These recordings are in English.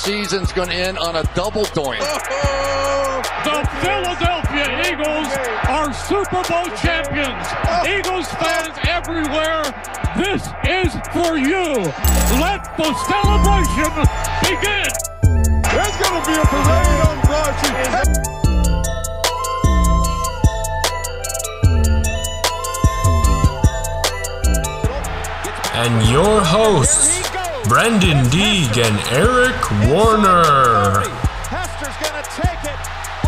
season's going to end on a double doink. The Philadelphia Eagles are Super Bowl champions. Eagles fans everywhere, this is for you. Let the celebration begin. There's going to be a parade on Broad Street. and your hosts, Brendan Deeg and Eric Warner. Hester's going to take it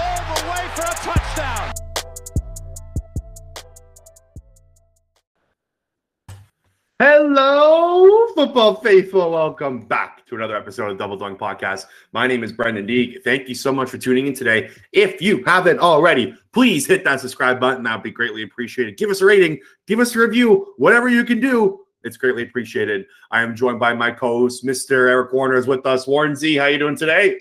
all the way for a touchdown. Hello, football faithful. Welcome back to another episode of the Double Doink Podcast. My name is Brendan Deeg. Thank you so much for tuning in today. If you haven't already, please hit that subscribe button. That would be greatly appreciated. Give us a rating, give us a review, whatever you can do. It's greatly appreciated. I am joined by my co-host, Mr. Eric Warner, is with us. Warren Z, how you doing today?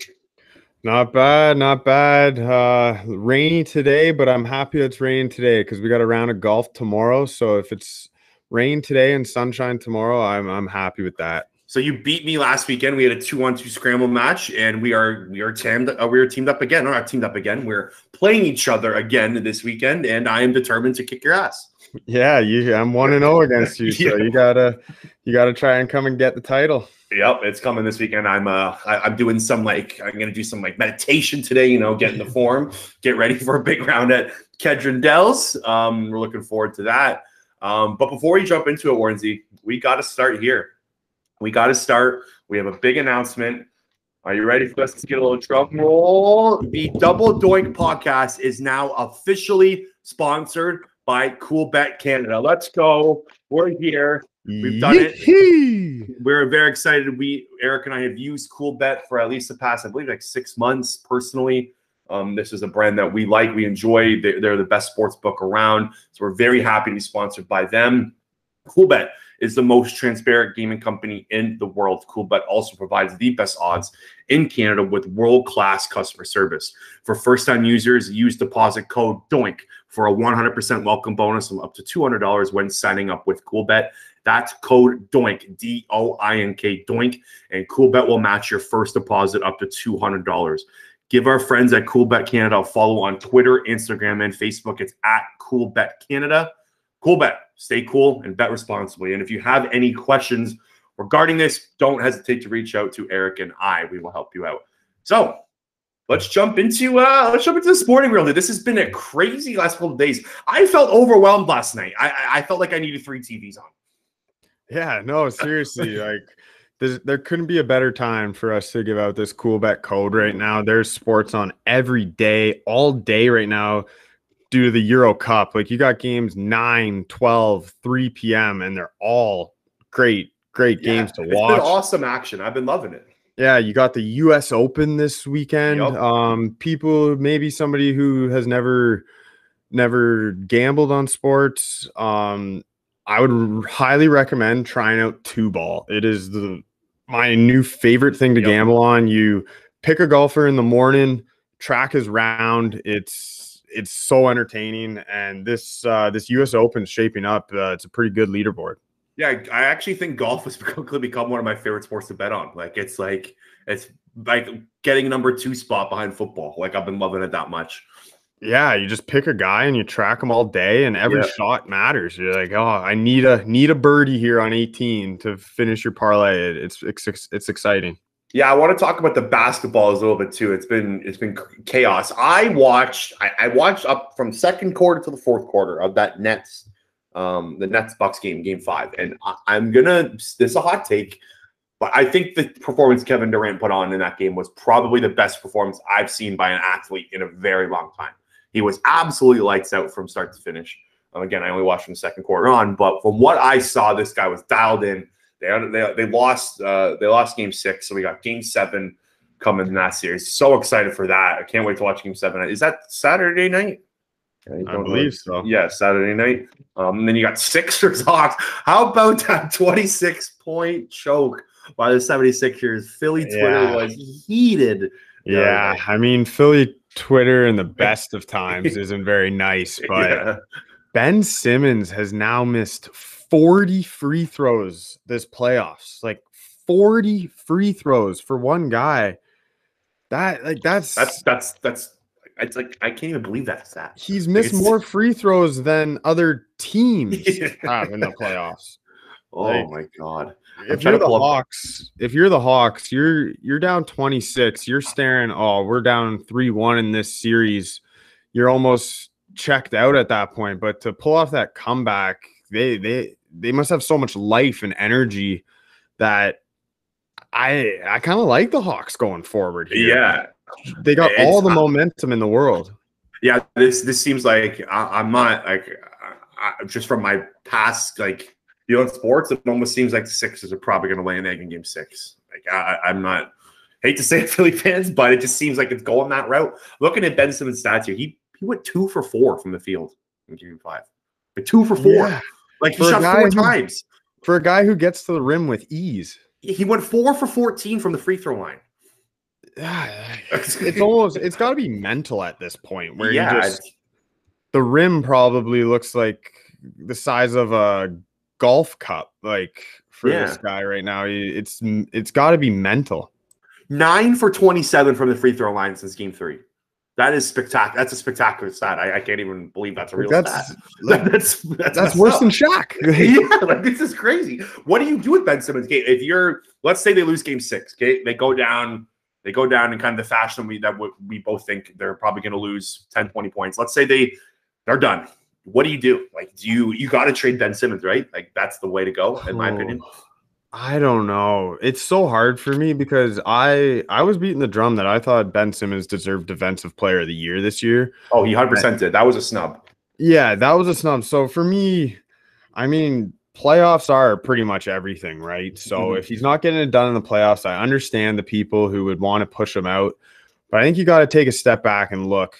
Not bad, not bad. Uh, rainy today, but I'm happy it's raining today because we got a round of golf tomorrow. So if it's rain today and sunshine tomorrow, I'm I'm happy with that. So you beat me last weekend. We had a two-on-two scramble match, and we are we are teamed uh, we are teamed up again. Or not teamed up again. We're playing each other again this weekend, and I am determined to kick your ass. Yeah, you. I'm one and zero against you, so Yeah. you gotta you gotta try and come and get the title. Yep, it's coming this weekend. I'm uh I, I'm doing some like I'm gonna do some like meditation today, you know, get in the form, get ready for a big round at Kedron Dells. Um, we're looking forward to that. Um, but before we jump into it, Warrensy, we gotta start here. We gotta start. We have a big announcement. Are you ready for us to get a little drum roll? The Double Doink podcast is now officially sponsored by Cool Bet Canada. Let's go. We're here. We've done it. Yee-hee! We're very excited. We Eric and I have used Cool Bet for at least the past, I believe, like six months personally. Um, this is a brand that we like, we enjoy. They're, they're the best sports book around, so we're very happy to be sponsored by them. CoolBet is the most transparent gaming company in the world. CoolBet also provides the best odds in Canada with world-class customer service. For first-time users, use deposit code DOINK for a 100% welcome bonus of up to $200 when signing up with CoolBet. That's code DOINK, D O I N K, DOINK, and CoolBet will match your first deposit up to $200. Give our friends at CoolBet Canada a follow on Twitter, Instagram, and Facebook. It's at CoolBet Canada. CoolBet, stay cool and bet responsibly. And if you have any questions regarding this, don't hesitate to reach out to Eric and I. We will help you out. So let's jump into uh let's jump into the sporting world. This has been a crazy last couple of days. I felt overwhelmed last night. I I- I felt like I needed three TVs on. Yeah, no, seriously, like there's, there couldn't be a better time for us to give out this cool bet code right now. There's sports on every day, all day right now due to the Euro Cup. Like you got games 9, 12, 3 p.m. and they're all great, great games to It's watch. been awesome action. I've been loving it. Yeah, you got the US Open this weekend. Yup. Um people maybe somebody who has never never gambled on sports. Um I would highly recommend trying out two ball. It is the my new favorite thing to Yup. gamble on. You pick a golfer in the morning, track is round. It's it's so entertaining and this uh this US Open's shaping up. Uh, it's a pretty good leaderboard. Yeah, I actually think golf has quickly become one of my favorite sports to bet on. Like it's like it's like getting number two spot behind football. Like I've been loving it that much. Yeah, you just pick a guy and you track him all day, and every Yeah. shot matters. You're like, oh, I need a need a birdie here on 18 to finish your parlay. It- It's it's, it's exciting. Yeah, I want to talk about the basketballs a little bit too. It's been it's been chaos. I watched I, I watched up from second quarter to the fourth quarter of that Nets um the Nets Bucks game, game five. And I, I'm gonna this is a hot take, but I think the performance Kevin Durant put on in that game was probably the best performance I've seen by an athlete in a very long time. He was absolutely lights out from start to finish. Um, again, I only watched from the second quarter on, but from what I saw, this guy was dialed in. They they, they lost uh, they lost game six, so we got game seven coming in that series. So excited for that! I can't wait to watch game seven. Is that Saturday night? I, I don't know. believe so. Yeah, Saturday night. Um, and then you got Sixers Hawks. How about that 26 point choke by the 76ers? Philly Twitter Yeah. was heated. Yeah, I mean Philly Twitter in the best of times isn't very nice, but Yeah. Ben Simmons has now missed 40 free throws this playoffs. Like 40 free throws for one guy. That like that's That's that's that's. It's like I can't even believe that's that he's missed it's- more free throws than other teams have in the playoffs. Oh Like- my god. if you're the up- Hawks, if you're the Hawks, you're you're down 26. You're staring, oh, we're down 3-1 in this series. You're almost checked out at that point. But to pull off that comeback, they they they must have so much life and energy that I I kind of like the Hawks going forward here. Yeah. They got It's- all the momentum in the world. Yeah. This this seems like I, I'm not like I, just from my past like you know in sports. It almost seems like the Sixers are probably going to lay an egg in Game Six. Like I, I'm not hate to say it, Philly fans, but it just seems like it's going that route. Looking at Ben Simmons' stats here, he he went two for four from the field in Game Five. Like two for four. Yeah. Like he For shot four who- times. For a guy who gets to the rim with ease. He went four for 14 from the free throw line. Yeah, it's almost it's got to be mental at this point where yeah, you just the rim probably looks like the size of a golf cup like for this guy right now it's it's got to be mental nine for 27 from the free throw line since game three. That is spectacular. That's a spectacular stat. I, I can't even believe that's a real that's stat. like, that's that's, that's worse up. than Shaq yeah, like this is crazy. What do you do with Ben Simmons game? If you're, let's say they lose game six, okay, they go down, they go down in kind of the fashion we that we, we both think they're probably going to lose 10, 20 points. Let's say they they're done. What do you do? Like, do you you got to trade Ben Simmons, right? Like that's the way to go, in my Oh. opinion. I don't know. It's so hard for me because I I was beating the drum that I thought Ben Simmons deserved defensive player of the year this year. Oh, he 100 percent did. That was a snub. Yeah, that was a snub. So for me, I mean, playoffs are pretty much everything, right? So Mhm. if he's not getting it done in the playoffs, I understand the people who would want to push him out. But I think you got to take a step back and look.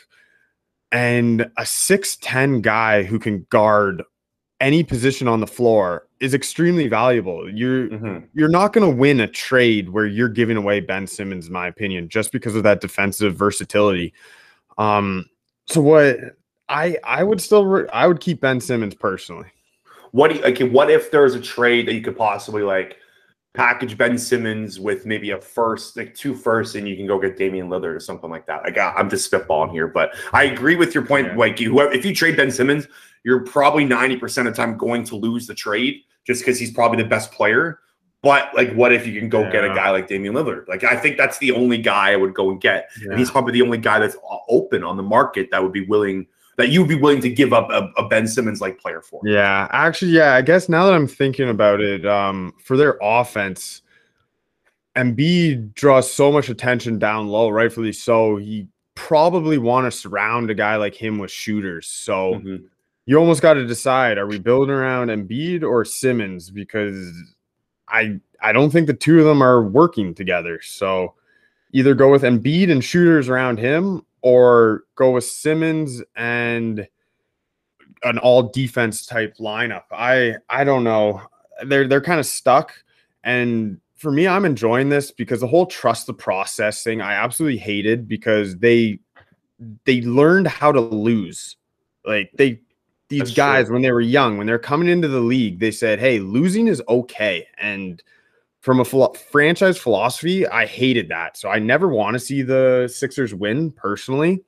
And a 6'10 guy who can guard any position on the floor is extremely valuable. You're Mhm. you're not going to win a trade where you're giving away Ben Simmons, in my opinion, just because of that defensive versatility. Um, so what I I would still re- I would keep Ben Simmons personally. What do you, okay? What if there's a trade that you could possibly like package Ben Simmons with maybe a first, like two firsts, and you can go get Damian Lillard or something like that? Like I'm just spitballing here, but I agree with your point. Yeah. Like you, if you trade Ben Simmons, you're probably 90 percent of the time going to lose the trade just because he's probably the best player. But like, what if you can go get a guy like Damian Lillard? Like I think that's the only guy I would go and get, and he's probably the only guy that's open on the market that would be willing that you'd be willing to give up a, a Ben Simmons like player for. Yeah, actually, yeah. I guess now that I'm thinking about it, um, for their offense, Embiid draws so much attention down low, rightfully so. He probably want to surround a guy like him with shooters. So Mhm. you almost got to decide: are we building around Embiid or Simmons? Because I I don't think the two of them are working together. So either go with Embiid and shooters around him, or go with Simmons and an all defense type lineup. I I don't know. They're they're kind of stuck. And for me, I'm enjoying this because the whole trust the process thing I absolutely hated because they they learned how to lose. Like they these That's true. guys when they were young, when they're coming into the league, they said, "Hey, losing is okay." And from a philo- franchise philosophy, I hated that. So I never want to see the Sixers win personally.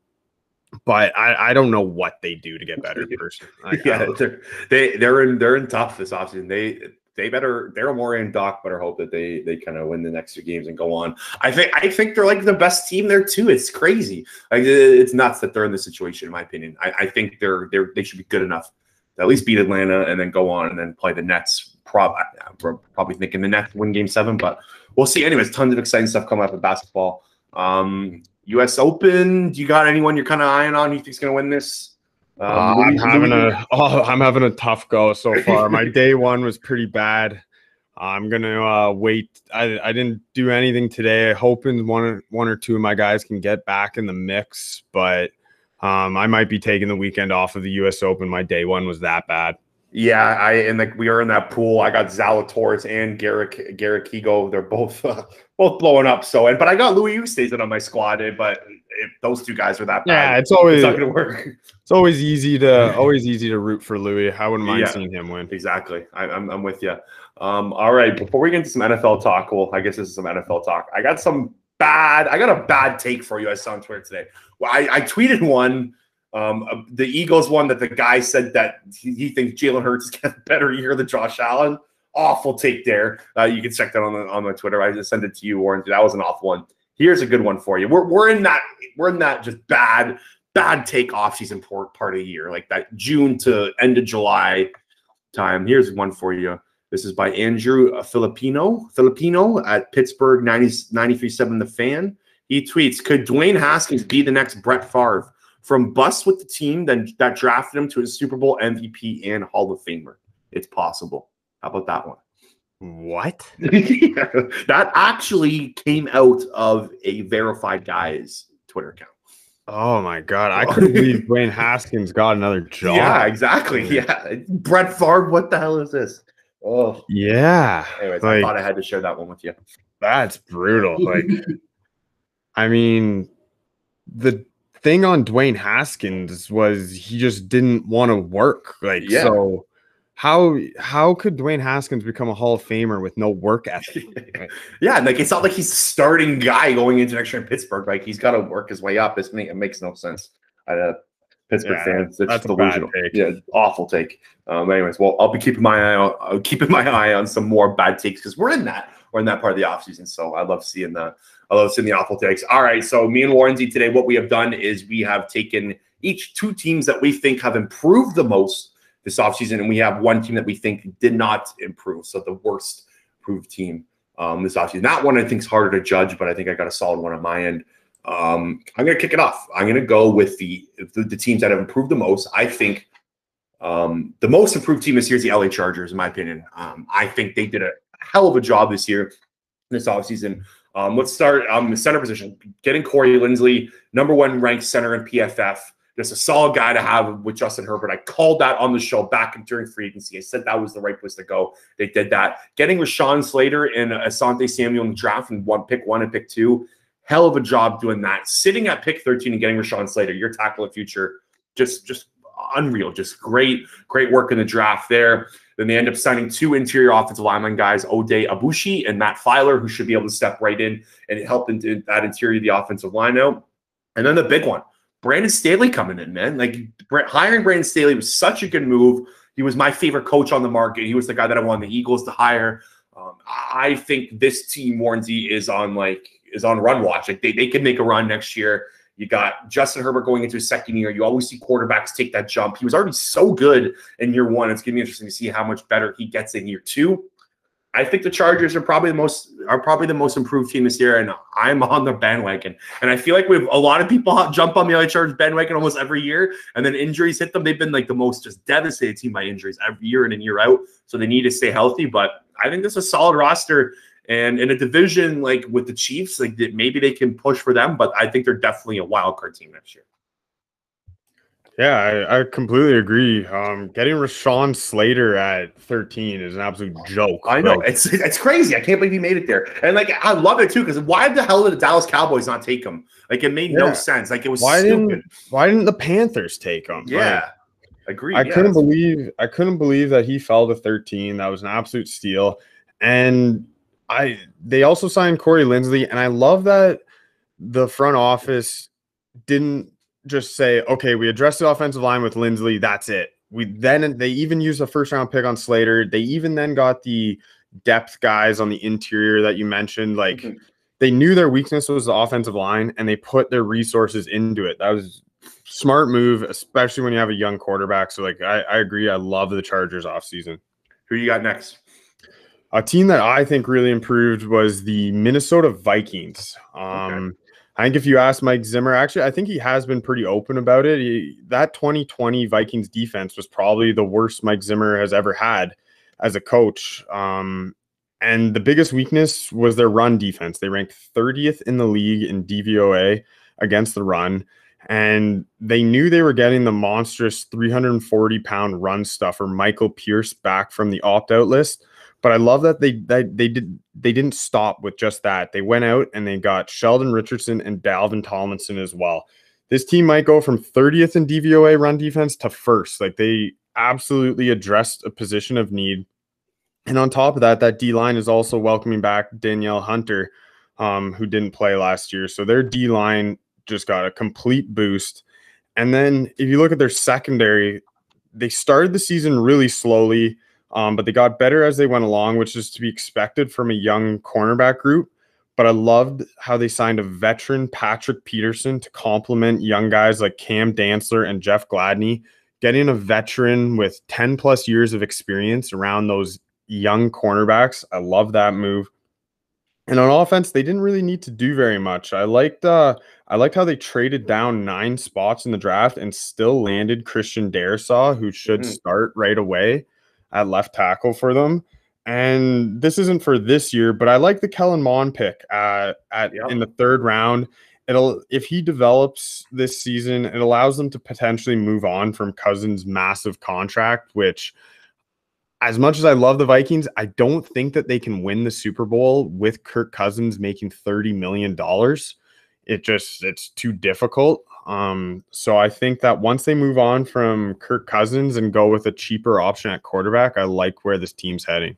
But I, I don't know what they do to get better personally. Yeah, they're, they they're in they're in tough this offseason. They they better Daryl Morey and Doc better hope that they they kind of win the next two games and go on. I think I think they're like the best team there too. It's crazy. Like it's nuts that they're in this situation. In my opinion, I, I think they're they're they should be good enough to at least beat Atlanta and then go on and then play the Nets. Prob we're probably thinking the Nets win Game Seven, but we'll see. Anyways, tons of exciting stuff coming up in basketball. Um, U.S. Open. Do you got anyone you're kind of eyeing on? You think's going to win this? Um, Uh, I'm having a oh, I'm having a tough go so far. My day one was pretty bad. I'm gonna uh, wait. I, I didn't do anything today. Hoping one one or two of my guys can get back in the mix, but um, I might be taking the weekend off of the U.S. Open. My day one was that bad. Yeah, I and like we are in that pool. I got Zalatoris and Garrett Garrett Higgo. They're both uh, both blowing up. So, and but I got Louis Oosthuizen on my squad. eh, But if those two guys are that bad, Yeah, it's always it's not going to work. it's always easy to always easy to root for Louis. I wouldn't mind Yeah. seeing him win. Exactly. I, I'm I'm with you. Um, all right. Before we get into some NFL talk, well, I guess this is some NFL talk. I got some bad. I got a bad take for you. I saw on Twitter today. Well, I, I tweeted one. Um, the Eagles one that the guy said that he, thinks Jalen Hurts is getting a better year than Josh Allen. Awful take there. Uh, you can check that on the on my Twitter. I just sent it to you, Warren. That was an awful one. Here's a good one for you. We're, we're in that we're in that just bad bad take off season part part of the year, like that June to end of July time. Here's one for you. This is by Andrew Fillipponi Fillipponi at Pittsburgh 90, 93.7 The Fan. He tweets, could Dwayne Haskins be the next Brett Favre? From bust with the team then that drafted him to a Super Bowl MVP and Hall of Famer. It's possible. How about that one? What? yeah, that actually came out of a verified guy's Twitter account. Oh my god, I couldn't believe Dwayne Haskins got another job. Yeah, exactly. Yeah, Brett Favre. What the hell is this? Oh, yeah. Anyways, like, I thought I had to share that one with you. That's brutal. Like, I mean, the thing on Dwayne Haskins was he just didn't want to work. Like, Yeah. so how how could Dwayne Haskins become a Hall of Famer with no work ethic? yeah, like it's not like he's a starting guy going into next year in Pittsburgh. Like he's got to work his way up. It's, it makes no sense. Uh, Pittsburgh Yeah, fans, it's that's delusional. take. Yeah, awful take. Um, anyways, well, I'll be keeping my eye on I'll keeping my eye on some more bad takes because we're in that we're in that part of the offseason. So I love seeing the I love seeing the awful takes. All right, so me and Z today, what we have done is we have taken each two teams that we think have improved the most this offseason, and we have one team that we think did not improve. So the worst improved team um, this offseason. That one I think is harder to judge, but I think I got a solid one on my end. Um, I'm going to kick it off. I'm going to go with the, the the teams that have improved the most. I think um, the most improved team this year is the LA Chargers, in my opinion. Um, I think they did a hell of a job this year, this offseason. Um, let's start um, the center position. Getting Corey Linsley, number one ranked center in PFF. Just a solid guy to have with Justin Herbert. I called that on the show back during free agency. I said that was the right place to go. They did that. Getting Rashawn Slater and Asante Samuel in the draft and one pick one and pick two. Hell of a job doing that. Sitting at pick 13 and getting Rashawn Slater, your tackle of future, just just unreal. Just great, great work in the draft there. Then they end up signing two interior offensive lineman guys, Oday Aboushi and Matt Feiler, who should be able to step right in and help into that interior of the offensive line out. And then the big one, Brandon Staley coming in, man. Like hiring Brandon Staley was such a good move. He was my favorite coach on the market. He was the guy that I wanted the Eagles to hire. Um, I think this team, Warren Z, is on like is on run watch. Like they, they can make a run next year. You got Justin Herbert going into his second year. You always see quarterbacks take that jump. He was already so good in year one. It's going to be interesting to see how much better he gets in year two. I think the Chargers are probably the most are probably the most improved team this year, and I'm on the bandwagon. And I feel like we've a lot of people jump on the LA Chargers bandwagon almost every year, and then injuries hit them. They've been like the most just devastated team by injuries every year in and year out. So they need to stay healthy. But I think this is a solid roster, and in a division like with the Chiefs, like that maybe they can push for them. But I think they're definitely a wild card team next year. Yeah, I, I completely agree. Um, getting Rashawn Slater at 13 is an absolute joke. I know Like, it's it's crazy. I can't believe he made it there, and like I love it too because why the hell did the Dallas Cowboys not take him? Like it made no sense. Like it was why stupid. didn't why didn't the Panthers take him? Like, Yeah, agreed. I yeah. couldn't believe I couldn't believe that he fell to 13. That was an absolute steal. And I they also signed Corey Linsley, and I love that the front office didn't just say, okay, we addressed the offensive line with Linsley, that's it. We then they even used a first round pick on Slater. They even then got the depth guys on the interior that you mentioned. Like Mhm. they knew their weakness was the offensive line and they put their resources into it. That was smart move, especially when you have a young quarterback. So like I, I agree. I love the Chargers offseason. Who you got next? A team that I think really improved was the Minnesota Vikings. Um, I think if you ask Mike Zimmer, actually, I think he has been pretty open about it. He, that 2020 Vikings defense was probably the worst Mike Zimmer has ever had as a coach. Um, and the biggest weakness was their run defense. They ranked 30th in the league in DVOA against the run. And they knew they were getting the monstrous 340 pound run stuffer Michael Pierce back from the opt out list. But I love that they that they did they didn't stop with just that. They went out and they got Sheldon Richardson and Dalvin Tomlinson as well. This team might go from 30th in DVOA run defense to first. Like they absolutely addressed a position of need. And on top of that, that D line is also welcoming back Danielle Hunter. um, who didn't play last year. So their D line just got a complete boost. And then if you look at their secondary, they started the season really slowly, um, but they got better as they went along, which is to be expected from a young cornerback group. But I loved how they signed a veteran Patrick Peterson to complement young guys like Cam Dantzler and Jeff Gladney. Getting a veteran with 10 plus years of experience around those young cornerbacks, I love that move. And on offense, they didn't really need to do very much. I liked uh I liked how they traded down nine spots in the draft and still landed Christian Darrisaw, who should mm-hmm. start right away at left tackle for them. And this isn't for this year, but I like the Kellen Mond pick uh, at yep. in the third round. It'll if he develops this season, it allows them to potentially move on from Cousins' massive contract, which as much as I love the Vikings, I don't think that they can win the Super Bowl with Kirk Cousins making $30 million. It just it's too difficult. Um, so I think that once they move on from Kirk Cousins and go with a cheaper option at quarterback, I like where this team's heading.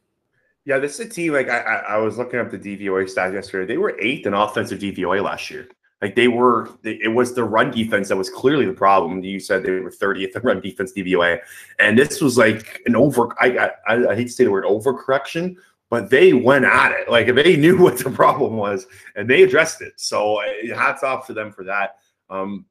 Yeah, this is a team like I, I was looking up the DVOA stats yesterday. They were eighth in offensive DVOA last year. Like they were, it was the run defense that was clearly the problem. You said they were 30th in run defense DVOA, and this was like an over. I, I, I hate to say the word overcorrection, but they went at it. Like they knew what the problem was and they addressed it. So hats off to them for that. Um,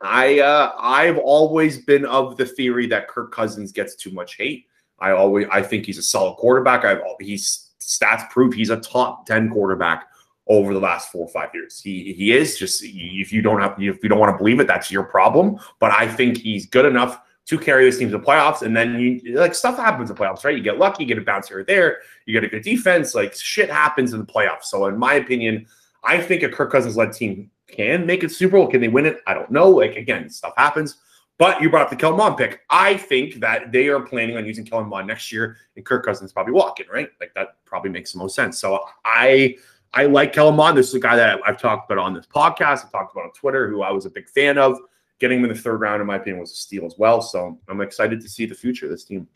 I uh, I've always been of the theory that Kirk Cousins gets too much hate. I always I think he's a solid quarterback. I've he's stats prove he's a top 10 quarterback over the last four or five years. He he is just if you don't have if you don't want to believe it, that's your problem. But I think he's good enough to carry this team to the playoffs. And then you like stuff happens in playoffs, right? You get lucky, you get a bounce here or there, you get a good defense, like shit happens in the playoffs. So in my opinion, I think a Kirk Cousins led team can make it Super Bowl. Can they win it? I don't know. Like again, stuff happens. But you brought up the Kellen Mond pick. I think that they are planning on using Kellen Mond next year, and Kirk Cousins probably walking, right? Like that probably makes the most sense. So I I like Kellen Mond. This is a guy that I've talked about on this podcast. I've talked about on Twitter, who I was a big fan of. Getting him in the third round, in my opinion, was a steal as well. So I'm excited to see the future of this team.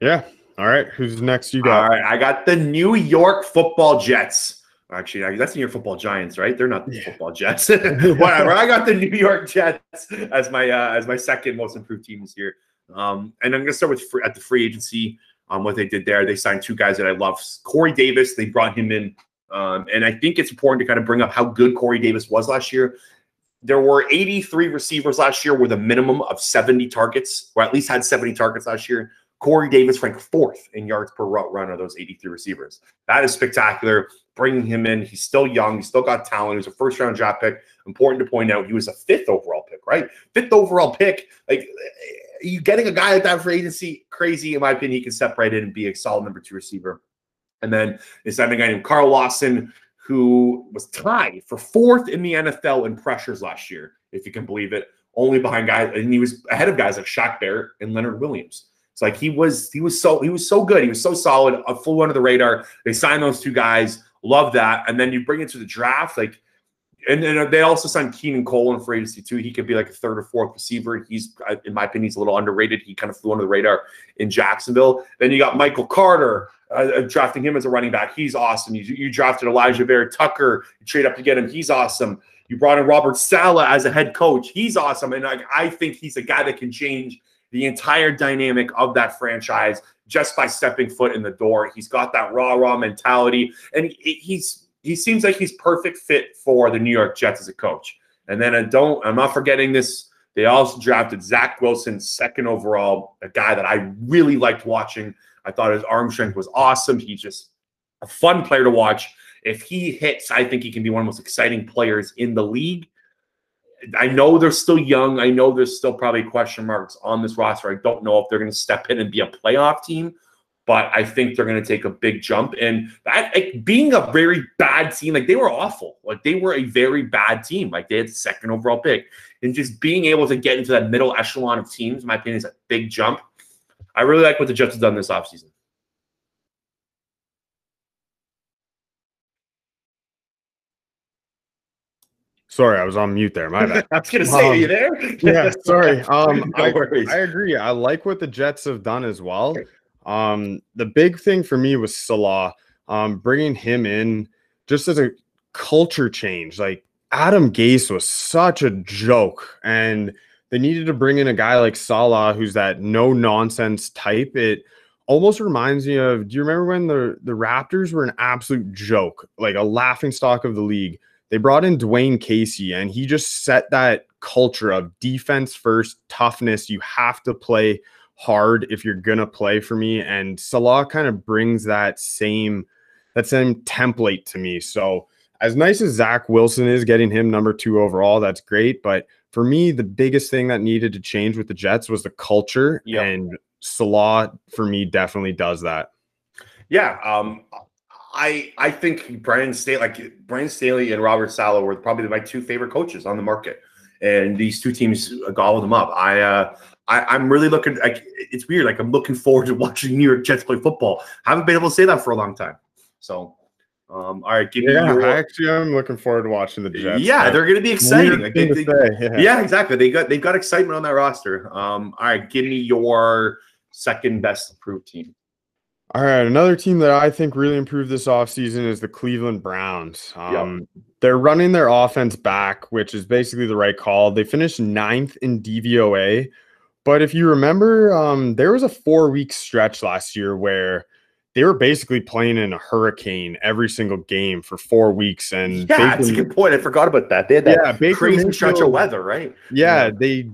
Yeah. All right. Who's next? You got? All right. I got the New York Football Jets. Actually, that's New York Football Giants, right? They're not the yeah. football Jets. Whatever. I got the New York Jets as my uh, as my second most improved team this year. Um, and I'm going to start with free, at the free agency. Um, what they did there, they signed two guys that I love. Corey Davis, they brought him in um, and I think it's important to kind of bring up how good Corey Davis was last year. There were 83 receivers last year with a minimum of 70 targets, or at least had 70 targets last year. Corey Davis ranked fourth in yards per route run of those 83 receivers. That is spectacular. Bringing him in, he's still young, he's still got talent. He was a first round draft pick. Important to point out, he was a fifth overall pick, right? Fifth overall pick. Like, you getting a guy like that for agency, crazy. In my opinion, he can step right in and be a solid number two receiver. And then they signed a guy named Carl Lawson, who was tied for fourth in the NFL in pressures last year, if you can believe it, only behind guys, and he was ahead of guys like Shaq Barrett and Leonard Williams. It's like he was he was so he was so good. He was so solid, uh, a full under the radar. They signed those two guys. Love that. And then you bring it to the draft, like and then they also signed Keelan Cole in free agency too. He could be like a third or fourth receiver. He's, in my opinion, he's a little underrated. He kind of flew under the radar in Jacksonville. Then you got Michael Carter, uh, uh, drafting him as a running back. He's awesome. You, you drafted Alijah Vera-Tucker. You trade up to get him. He's awesome. You brought in Robert Saleh as a head coach. He's awesome. And I, I think he's a guy that can change the entire dynamic of that franchise just by stepping foot in the door. He's got that raw, raw mentality. And he's he seems like he's perfect fit for the New York Jets as a coach. And then I don't, I'm not forgetting this. They also drafted Zach Wilson, second overall, a guy that I really liked watching. I thought his arm strength was awesome. He's just a fun player to watch. If he hits, I think he can be one of the most exciting players in the league. I know they're still young. I know there's still probably question marks on this roster. I don't know if they're going to step in and be a playoff team, but I think they're going to take a big jump. And that like, being a very bad team, like they were awful. Like they were a very bad team. Like they had the second overall pick. And just being able to get into that middle echelon of teams, in my opinion, is a big jump. I really like what the Jets have done this offseason. Sorry, I was on mute there. My bad. I was gonna say, um, are you there? yeah, sorry. Um, no I, I, agree. I like what the Jets have done as well. Um, the big thing for me was Saleh. Um, bringing him in just as a culture change, like Adam Gase was such a joke, and they needed to bring in a guy like Saleh, who's that no nonsense type. It almost reminds me of do you remember when the, the Raptors were an absolute joke, like a laughing stock of the league? They brought in Dwane Casey, and he just set that culture of defense first, toughness. You have to play hard if you're gonna play for me. And Saleh kind of brings that same that same template to me. So as nice as Zach Wilson is getting him number two overall, that's great. But for me, the biggest thing that needed to change with the Jets was the culture. Yep. And Saleh for me definitely does that. Yeah. Um I I think Brian Staley, like Brandon Staley and Robert Saleh, were probably my two favorite coaches on the market, and these two teams gobbled them up. I uh, I, am really looking. Like it's weird. Like I'm looking forward to watching New York Jets play football. I haven't been able to say that for a long time. So, um, all right, give me. Yeah, your, actually, I'm looking forward to watching the Jets. Yeah, they're going to be exciting. Like they, they, yeah. yeah. exactly. They got they've got excitement on that roster. Um, all right, give me your second best approved team. All right, another team that I think really improved this offseason is the Cleveland Browns. Um, yep. They're running their offense back, which is basically the right call. They finished ninth in DVOA, but if you remember, um, there was a four week stretch last year where they were basically playing in a hurricane every single game for four weeks. And yeah, Baker, that's a good point. I forgot about that. They had that yeah, Baker crazy Mayfield, stretch of weather, right? Yeah, yeah, they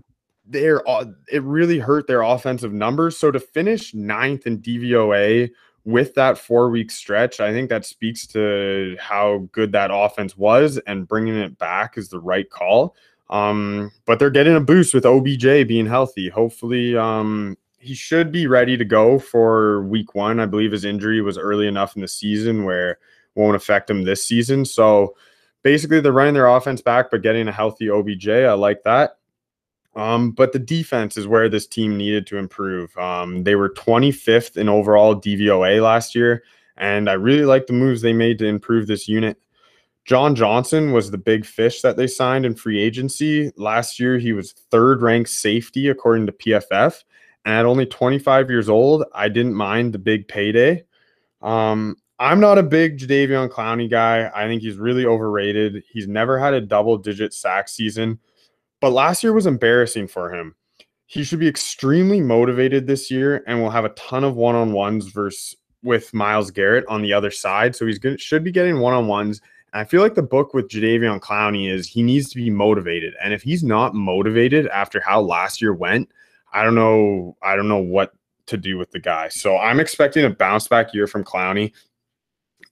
they're it really hurt their offensive numbers. So to finish ninth in DVOA with that four week stretch, I think that speaks to how good that offense was, and bringing it back is the right call. Um, but they're getting a boost with OBJ being healthy. Hopefully, um, he should be ready to go for week one. I believe his injury was early enough in the season where won't affect him this season. So basically, they're running their offense back, but getting a healthy OBJ. I like that. Um, but the defense is where this team needed to improve. Um, they were 25th in overall DVOA last year, and I really like the moves they made to improve this unit. John Johnson was the big fish that they signed in free agency. Last year, he was third ranked safety according to PFF. And at only 25 years old, I didn't mind the big payday. Um, I'm not a big Jadeveon Clowney guy. I think he's really overrated. He's never had a double digit sack season. But last year was embarrassing for him. He should be extremely motivated this year and will have a ton of one on ones versus with Myles Garrett on the other side. So he's good, should be getting one on ones. I feel like the book with Jadeveon Clowney is he needs to be motivated. And if he's not motivated after how last year went, I don't know. I don't know what to do with the guy. So I'm expecting a bounce back year from Clowney.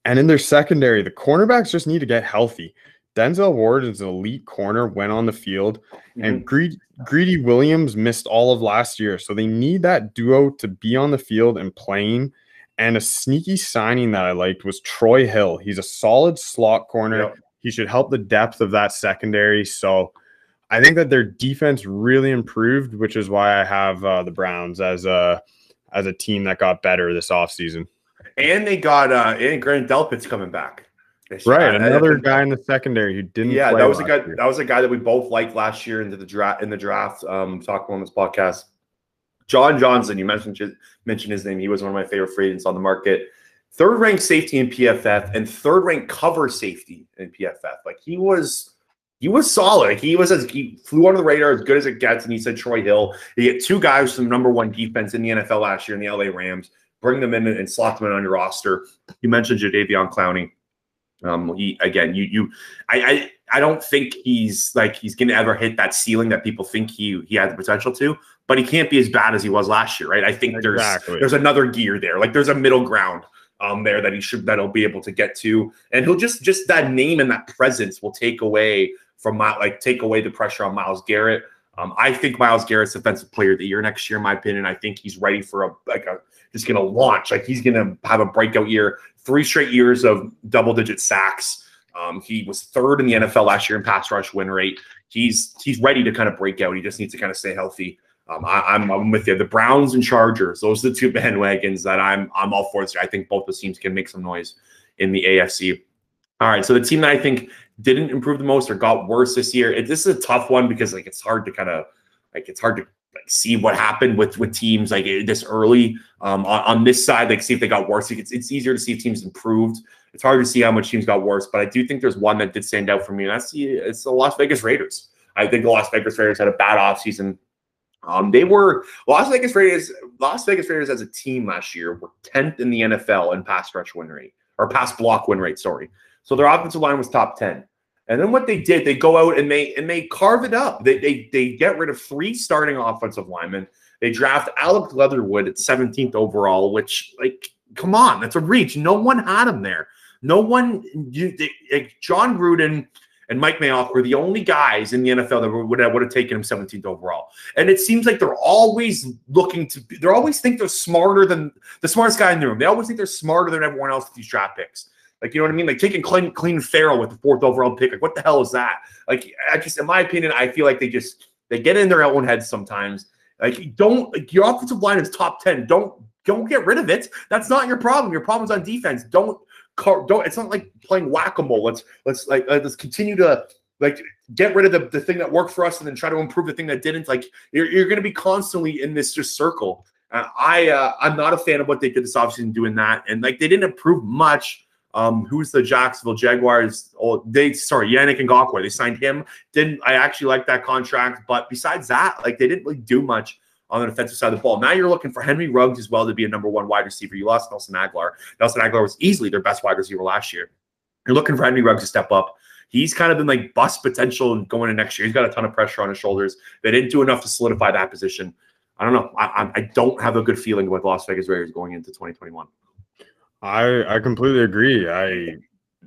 And in their secondary, the cornerbacks just need to get healthy. Denzel Ward is an elite corner when on the field, mm-hmm. and Greedy, Greedy Williams missed all of last year. So they need that duo to be on the field and playing. And a sneaky signing that I liked was Troy Hill. He's a solid slot corner. Yep. He should help the depth of that secondary. So I think that their defense really improved, which is why I have uh, the Browns as a as a team that got better this offseason. And they got uh and Grant Delpit's coming back. Right, another guy in the secondary who didn't. Yeah, that was a guy. Year. That was a guy that we both liked last year into the draft. In the draft, um, talking on this podcast, John Johnson. You mentioned mentioned his name. He was one of my favorite free agents on the market. Third ranked safety in PFF and third ranked cover safety in PFF. Like he was, he was solid. he was as he flew under the radar as good as it gets. And he said Troy Hill. You get two guys from number one defense in the NFL last year in the LA Rams. Bring them in and slot them in on your roster. You mentioned Jadeveon Clowney. Um, he again, you you, I, I I don't think he's like he's gonna ever hit that ceiling that people think he he has the potential to, but he can't be as bad as he was last year, right? I think exactly. there's there's another gear there, like there's a middle ground um there that he should that he'll be able to get to, and he'll just just that name and that presence will take away from my like take away the pressure on Myles Garrett. Um, I think Myles Garrett's defensive player of the year next year, in my opinion. I think he's ready for a like a just going to launch. Like he's going to have a breakout year. Three straight years of double digit sacks. Um, he was third in the NFL last year in pass rush win rate. He's he's ready to kind of break out. He just needs to kind of stay healthy. Um, I, am I'm, I'm with you. The Browns and Chargers, those are the two bandwagons that I'm I'm all for. I think both the teams can make some noise in the AFC. All right, so the team that I think didn't improve the most or got worse this year. It, this is a tough one because like it's hard to kind of like it's hard to like see what happened with with teams like this early um, on, on this side, like see if they got worse. It's, it's easier to see if teams improved. It's hard to see how much teams got worse, but I do think there's one that did stand out for me, and that's the it's the Las Vegas Raiders. I think the Las Vegas Raiders had a bad offseason. Um, they were Las Vegas Raiders. Las Vegas Raiders as a team last year were 10th in the NFL in pass rush win rate or pass block win rate. Sorry, so their offensive line was top 10. And then what they did, they go out and they and they carve it up. They they they get rid of three starting offensive linemen. They draft Alec Leatherwood at 17th overall, which like come on, that's a reach. No one had him there. No one, you, they, like Jon Gruden and Mike Mayock were the only guys in the NFL that would have, would have taken him 17th overall. And it seems like they're always looking to, they're always think they're smarter than the smartest guy in the room. They always think they're smarter than everyone else with these draft picks. Like, you know what I mean? Like taking clean, Clelin Ferrell with the fourth overall pick. Like, what the hell is that? Like, I just, in my opinion, I feel like they just, they get in their own heads sometimes. Like, don't, like, your offensive line is top 10. Don't, don't get rid of it. That's not your problem. Your problem's on defense. Don't, don't, it's not like playing whack-a-mole. Let's, let's like, uh, let's continue to, like get rid of the, the thing that worked for us and then try to improve the thing that didn't like you're, you're going to be constantly in this just circle uh, i uh, i'm not a fan of what they did this offseason doing that and like they didn't improve much um, who's the Jacksonville Jaguars? Oh, they sorry, Yannick Ngakoue. They signed him. Didn't I actually like that contract? But besides that, like they didn't really do much on the defensive side of the ball. Now you're looking for Henry Ruggs as well to be a number one wide receiver. You lost Nelson Agholor. Nelson Agholor was easily their best wide receiver last year. You're looking for Henry Ruggs to step up. He's kind of been like bust potential going into next year. He's got a ton of pressure on his shoulders. They didn't do enough to solidify that position. I don't know. I, I don't have a good feeling with Las Vegas Raiders going into 2021. I I completely agree. I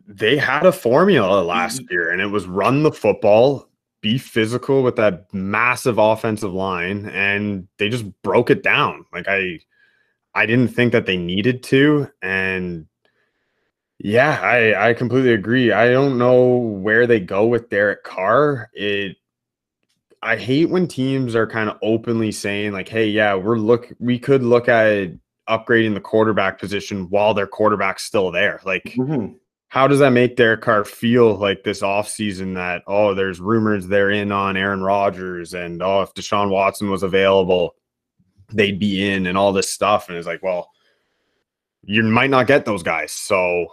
they had a formula last mm-hmm. year and it was run the football, be physical with that massive offensive line and they just broke it down. Like I I didn't think that they needed to and yeah, I I completely agree. I don't know where they go with Derek Carr. It I hate when teams are kind of openly saying like, "Hey, yeah, we're look we could look at upgrading the quarterback position while their quarterback's still there. Like, mm-hmm. how does that make Derek Carr feel like this offseason that, oh, there's rumors they're in on Aaron Rodgers and, oh, if Deshaun Watson was available, they'd be in and all this stuff. And it's like, well, you might not get those guys. So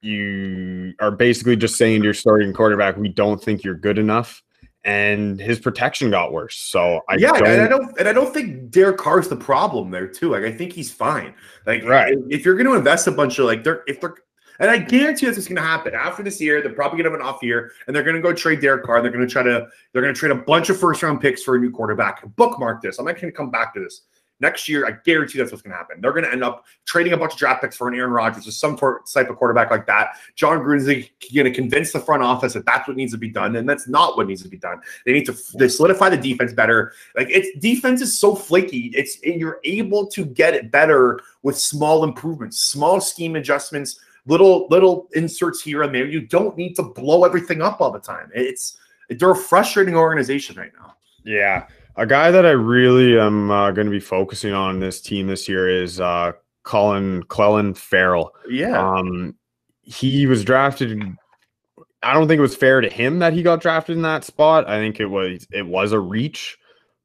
you are basically just saying to your starting quarterback, we don't think you're good enough and his protection got worse. So I yeah, don't, and I don't and I don't think Derek Carr's the problem there too. Like I think he's fine. Like right. if you're going to invest a bunch of like they're if they're and I guarantee this is going to happen after this year. They're probably going to have an off year, and they're going to go trade Derek Carr. They're going to try to they're going to trade a bunch of first round picks for a new quarterback. Bookmark this. I'm not going to come back to this. Next year, I guarantee that's what's going to happen. They're going to end up trading a bunch of draft picks for an Aaron Rodgers or some type of quarterback like that. Jon Gruden's going to convince the front office that that's what needs to be done, and that's not what needs to be done. They need to they solidify the defense better. Like it's defense is so flaky. It's you're able to get it better with small improvements, small scheme adjustments, little little inserts here and there. You don't need to blow everything up all the time. It's they're a frustrating organization right now. Yeah. A guy that I really am uh, going to be focusing on this team this year is uh, Colin Clelin Ferrell. Yeah. Um, he was drafted. I don't think it was fair to him that he got drafted in that spot. I think it was it was a reach,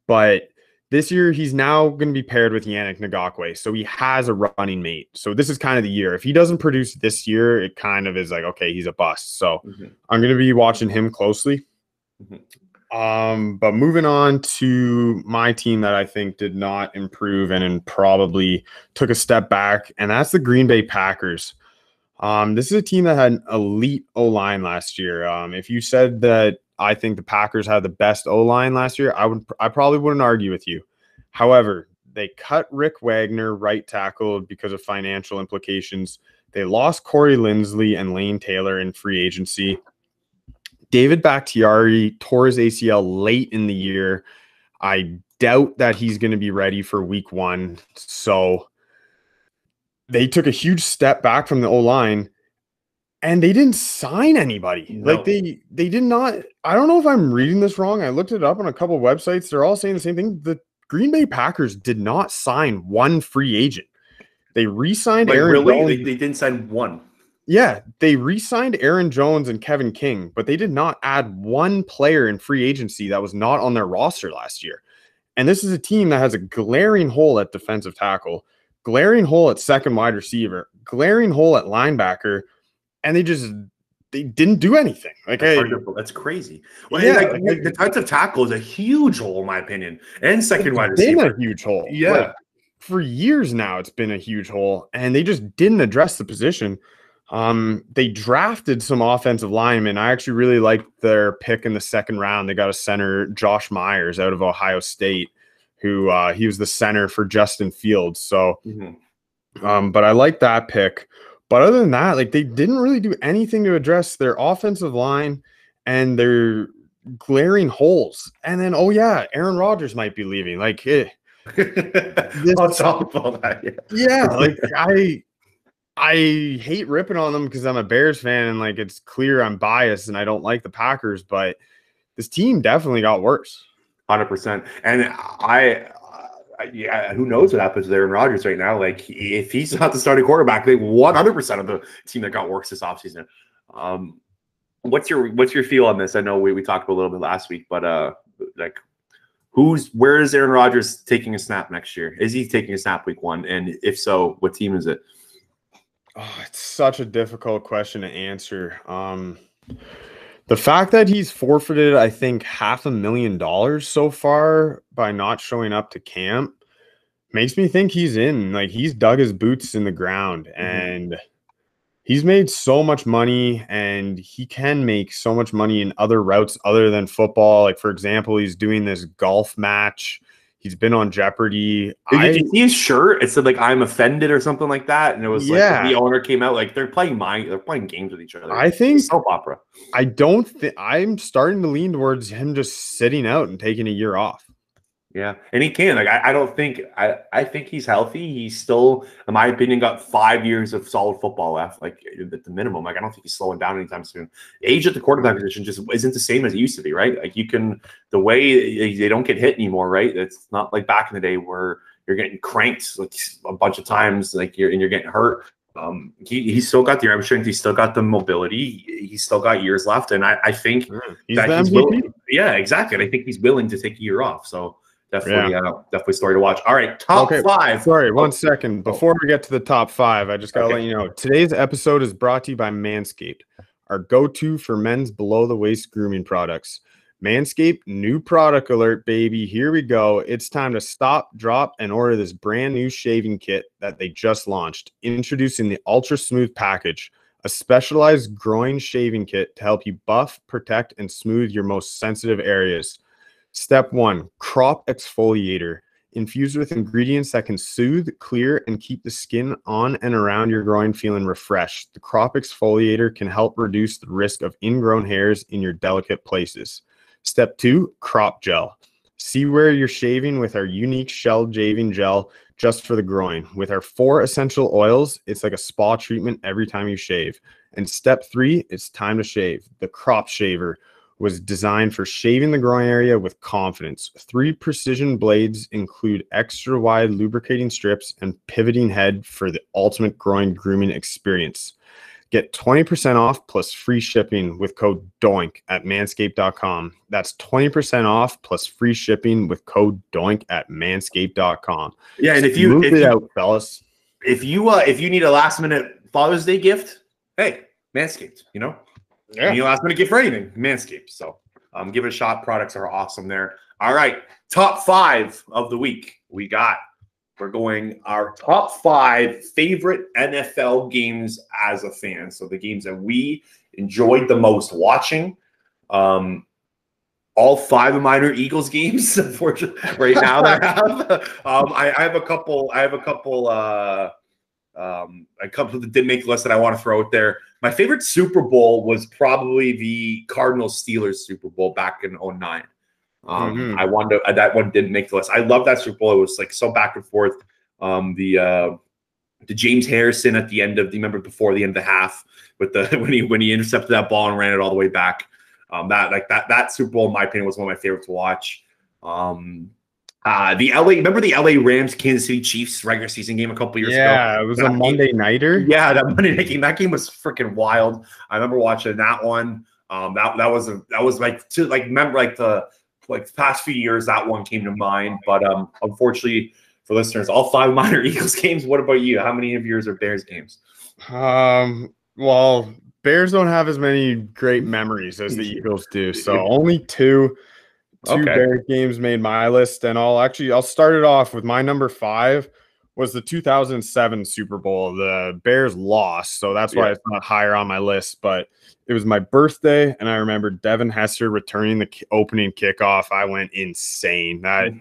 but this year he's now going to be paired with Yannick Ngakoue, so he has a running mate. So this is kind of the year. If he doesn't produce this year, it kind of is like okay, he's a bust. So mm-hmm. I'm going to be watching him closely. Mm-hmm. Um, but moving on to my team that I think did not improve and, probably took a step back, and that's the Green Bay Packers. Um, this is a team that had an elite O line last year. Um, if you said that I think the Packers had the best O line last year, I would I probably wouldn't argue with you. However, they cut Rick Wagner, right tackle, because of financial implications. They lost Corey Linsley and Lane Taylor in free agency. David Bakhtiari tore his ACL late in the year. I doubt that he's going to be ready for week one. So they took a huge step back from the O line and they didn't sign anybody. No. Like they they did not. I don't know if I'm reading this wrong. I looked it up on a couple websites. They're all saying the same thing. The Green Bay Packers did not sign one free agent. They re-signed like, Aaron. Really? They, they, didn't sign one. Yeah, they re-signed Aaron Jones and Kevin King, but they did not add one player in free agency that was not on their roster last year. And this is a team that has a glaring hole at defensive tackle, glaring hole at second wide receiver, glaring hole at linebacker, and they just they didn't do anything. Like That's, to- that's crazy. Well, Yeah, like, like- the defensive tackle is a huge hole in my opinion, and second wide been receiver. a huge hole. Yeah. Like, for years now, it's been a huge hole, and they just didn't address the position. Um, they drafted some offensive linemen. I actually really liked their pick in the second round. They got a center, Josh Myers, out of Ohio State, who uh, he was the center for Justin Fields. So, Mhm. um, but I like that pick. But other than that, like they didn't really do anything to address their offensive line and their glaring holes. And then, oh yeah, Aaron Rodgers might be leaving. Like, eh, On top of all that, yeah. yeah, like I I hate ripping on them because I'm a Bears fan and like it's clear I'm biased and I don't like the Packers, but this team definitely got worse. Hundred percent. And I, yeah, who knows what happens to Aaron Rodgers right now? Like, if he's not the starting quarterback, they one hundred percent of the team that got worse this offseason. Um, what's your what's your feel on this? I know we, we talked a little bit last week, but uh, like, who's where is Aaron Rodgers taking a snap next year? Is he taking a snap week one? And if so, what team is it? Oh, it's such a difficult question to answer. Um, the fact that he's forfeited, I think, half a million dollars so far by not showing up to camp makes me think he's in. Like he's dug his boots in the ground and he's made so much money and he can make so much money in other routes other than football. Like, for example, he's doing this golf match. He's been on Jeopardy. Did I- you see his shirt? It said like "I'm offended" or something like that, and it was like Yeah. the owner came out like they're playing mind, they're playing games with each other. I think soap opera. I don't think I'm starting to lean towards him just sitting out and taking a year off. Yeah, and he can. Like, I, I don't think I, I think he's healthy. He's still, in my opinion, got five years of solid football left, like at the minimum. Like, I don't think he's slowing down anytime soon. Age at the quarterback position just isn't the same as it used to be, right? Like, you can the way they don't get hit anymore, right? It's not like back in the day where you're getting cranked like a bunch of times, like you're and you're getting hurt. Um, he he's still got the arm strength. He's still got the mobility. He's still got years left, and I, I think He's that he's MVP. willing. Yeah, exactly. And I think he's willing to take a year off. So definitely, uh, definitely story to watch. All right, top Okay, five. Sorry, one second. Before we get to the top five, I just got to Okay. let you know today's episode is brought to you by Manscaped, our go to for men's below the waist grooming products. Manscaped, new product alert, baby. Here we go. It's time to stop, drop, and order this brand new shaving kit that they just launched. Introducing the Ultra Smooth Package, a specialized groin shaving kit to help you buff, protect, and smooth your most sensitive areas. Step one crop exfoliator infused with ingredients that can soothe, clear, and keep the skin on and around your groin feeling refreshed. The crop exfoliator can help reduce the risk of ingrown hairs in your delicate places. Step two crop gel. See where you're shaving with our unique shell shaving gel just for the groin. With our four essential oils, it's like a spa treatment every time you shave. And step three, it's time to shave. The crop shaver was designed for shaving the groin area with confidence. Three precision blades include extra wide lubricating strips and pivoting head for the ultimate groin grooming experience. Get 20% off plus free shipping with code DOINK at manscaped.com. That's 20% off plus free shipping with code DOINK at manscaped.com. Yeah, and if you Move if it you, out, fellas. if you uh, if you need a last minute Father's Day gift, hey, Manscaped. You know, you need a last minute gift for anything, Manscaped. So um, give it a shot. Products are awesome there. All right, top five of the week we got. We're going our top five favorite NFL games as a fan. So the games that we enjoyed the most watching. Um, all five of mine are Eagles games. Unfortunately, right now I have. Um, I, I have a couple. I have a couple. Uh, um, a couple that didn't make the list that I want to throw out there. My favorite Super Bowl was probably the Cardinals Steelers Super Bowl back in 09. Um, Mhm. I wanted to, that one didn't make the list. I love that Super Bowl. It was like so back and forth. Um, the uh, the James Harrison at the end of, the remember before the end of the half with the when he when he intercepted that ball and ran it all the way back. Um, that like that that Super Bowl, in my opinion, was one of my favorites to watch. Um, uh, the LA, remember the LA Rams Kansas City Chiefs regular season game a couple years ago? Yeah, it was a That game- Monday nighter. Yeah, that Monday night game. That game was freaking wild. I remember watching that one. Um, that that was a that was like to like remember like the like the past few years, that one came to mind. But um, unfortunately for listeners, all five minor Eagles games. What about you? How many of yours are Bears games? Um, well, Bears don't have as many great memories as the Eagles do, so only two. Two Okay. Bears games made my list, and I'll actually I'll start it off with my number five was the 2007 Super Bowl. The Bears lost, so that's why Yeah. it's not higher on my list. But it was my birthday, and I remember Devin Hester returning the ki- opening kickoff. I went insane. That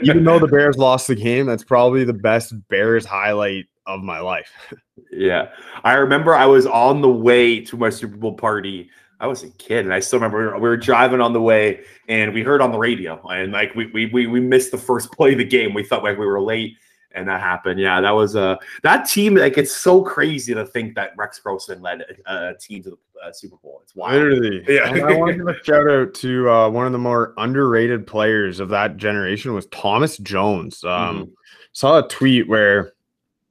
even though the Bears lost the game, that's probably the best Bears highlight of my life. Yeah. I remember I was on the way to my Super Bowl party. I was a kid, and I still remember we were driving on the way, and we heard on the radio, and like we we we, we missed the first play of the game. We thought like we were late, and that happened. Yeah, that was uh, that team. Like it's so crazy to think that Rex Grossman led a, a team to the uh, Super Bowl. It's wild. Literally. Yeah. And I want to give a shout out to uh, one of the more underrated players of that generation was Thomas Jones. Um, Mhm. Saw a tweet where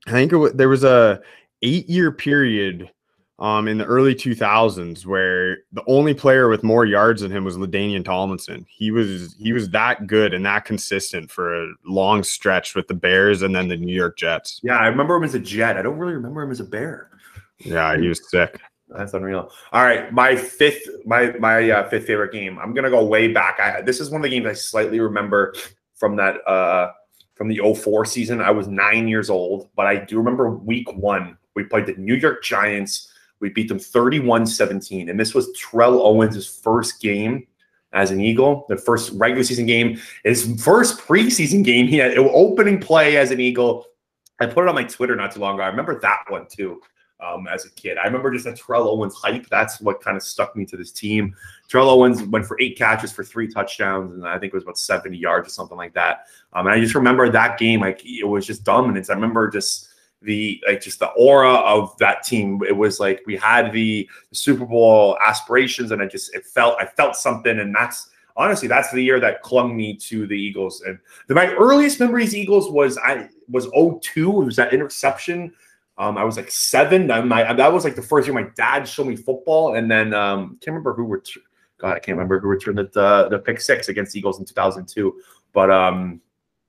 I think it wa- there was a eight year period um, in the early 2000s where the only player with more yards than him was LaDainian Tomlinson. He was he was that good and that consistent for a long stretch with the Bears and then the New York Jets. Yeah, I remember him as a Jet. I don't really remember him as a Bear. Yeah, he was sick. That's unreal. All right, my fifth, my my uh, fifth favorite game. I'm gonna go way back. I this is one of the games I slightly remember from that uh from the 04 season. I was nine years old, but I do remember week one. We played the New York Giants. We beat them 31-17. And this was Terrell Owens' first game as an Eagle, the first regular season game, his first preseason game. He had opening play as an Eagle. I put it on my Twitter not too long ago. I remember that one too um, as a kid. I remember just that Terrell Owens hype. That's what kind of stuck me to this team. Terrell Owens went for eight catches for three touchdowns, and I think it was about 70 yards or something like that. Um, and I just remember that game, like it was just dominance. I remember just the like just the aura of that team. It was like we had the, Super Bowl aspirations, and I just it felt I felt something, and that's honestly that's the year that clung me to the Eagles. And the, my earliest memories Eagles was I was 02. It was that interception. Um, I was like seven. My, that was like the first year my dad showed me football, and then um, can't remember who returned. God, I can't remember who returned the the, the pick six against Eagles in 2002. But um,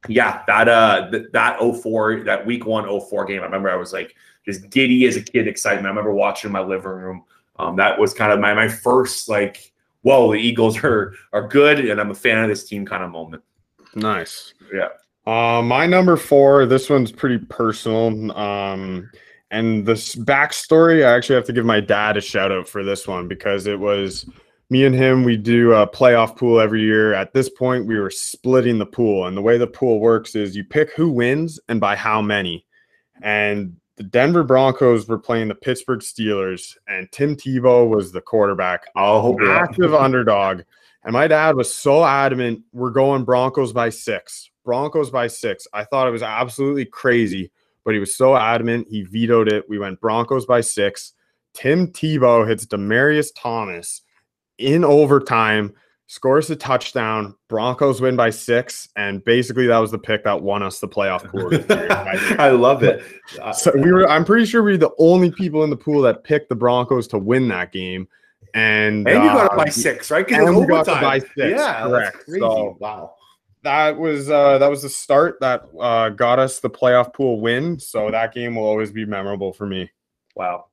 yeah, that uh th- that 04, that week one 04 game. I remember I was like just giddy as a kid, excitement. I remember watching in my living room. Um, that was kind of my my first like, whoa, the Eagles are are good, and I'm a fan of this team kind of moment. Nice. Yeah. Uh, my number four, this one's pretty personal. Um, and this backstory, I actually have to give my dad a shout out for this one because it was me and him. We do a playoff pool every year. At this point, we were splitting the pool. And the way the pool works is you pick who wins and by how many. And the Denver Broncos were playing the Pittsburgh Steelers, and Tim Tebow was the quarterback Oh, massive underdog. And my dad was so adamant, we're going Broncos by six. Broncos by six. I thought it was absolutely crazy, but he was so adamant. He vetoed it. We went Broncos by six. Tim Tebow hits Demaryius Thomas in overtime, scores a touchdown. Broncos win by six. And basically, that was the pick that won us the playoff pool. I love it. So we were, I'm pretty sure we were the only people in the pool that picked the Broncos to win that game. And, and you got uh, it by six, right? and Because we got it overtime. by six, Yeah, correct. That's crazy. So- wow. that was uh that was the start that uh got us the playoff pool win. So that game will always be memorable for me. Wow.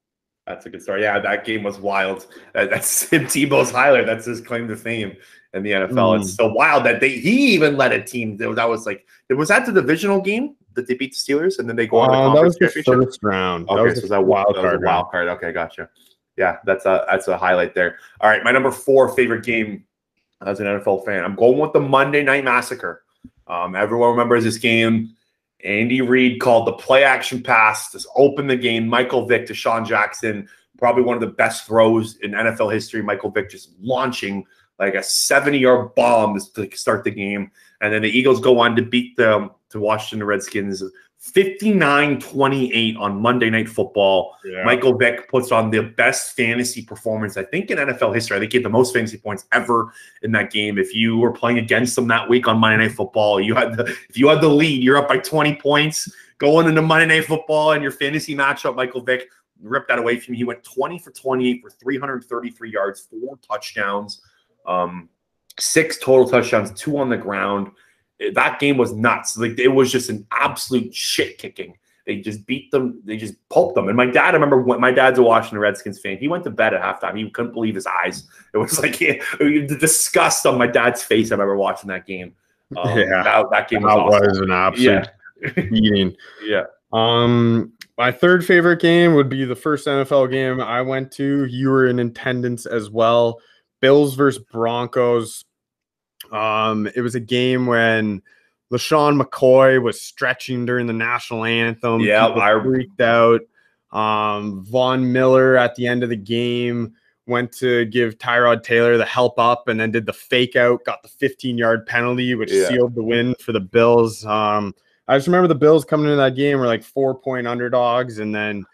That's a good story. Yeah, that game was wild. That- That's Tim Tebow's highlight. That's his claim to fame in the NFL. It's so wild that they he even led a team that, was like was that the divisional game that they beat the Steelers and then they go on to the that was the first round. Okay, that was so that wild that was a card. wild card. Okay, gotcha. Yeah, that's a that's a highlight there. All right, my number four favorite game as an NFL fan. I'm going with the Monday Night Massacre. Um, everyone remembers this game. Andy Reid called the play action pass to open the game. Michael Vick to Sean Jackson, probably one of the best throws in NFL history. Michael Vick just launching like a 70 yard bomb to start the game. And then the Eagles go on to beat them to Washington Redskins 59 28 on Monday Night Football. Yeah. Michael Vick puts on the best fantasy performance, I think, in NFL history. I think he had the most fantasy points ever in that game. If you were playing against him that week on Monday Night Football, you had the if you had the lead, you're up by 20 points going into Monday Night Football and your fantasy matchup, Michael Vick ripped that away from you. He went 20 for 28 for 333 yards, four touchdowns. Um, six total touchdowns, two on the ground. That game was nuts. Like it was just an absolute shit kicking. They just beat them. They just pulped them. And my dad, I remember when my dad's a Washington Redskins fan. He went to bed at halftime. He couldn't believe his eyes. It was like the disgust on my dad's face. I remember watching that game. Um, yeah, that, that game was, that awesome. was an absolute yeah. beating. yeah. Um, my third favorite game would be the first NFL game I went to. You were in attendance as well. Bills versus Broncos. Um, it was a game when LeSean McCoy was stretching during the national anthem. Yeah, I freaked out. Um, Von Miller at the end of the game went to give Tyrod Taylor the help up and then did the fake out, got the 15 yard penalty, which yeah. sealed the win for the Bills. Um, I just remember the Bills coming into that game were like four point underdogs, and then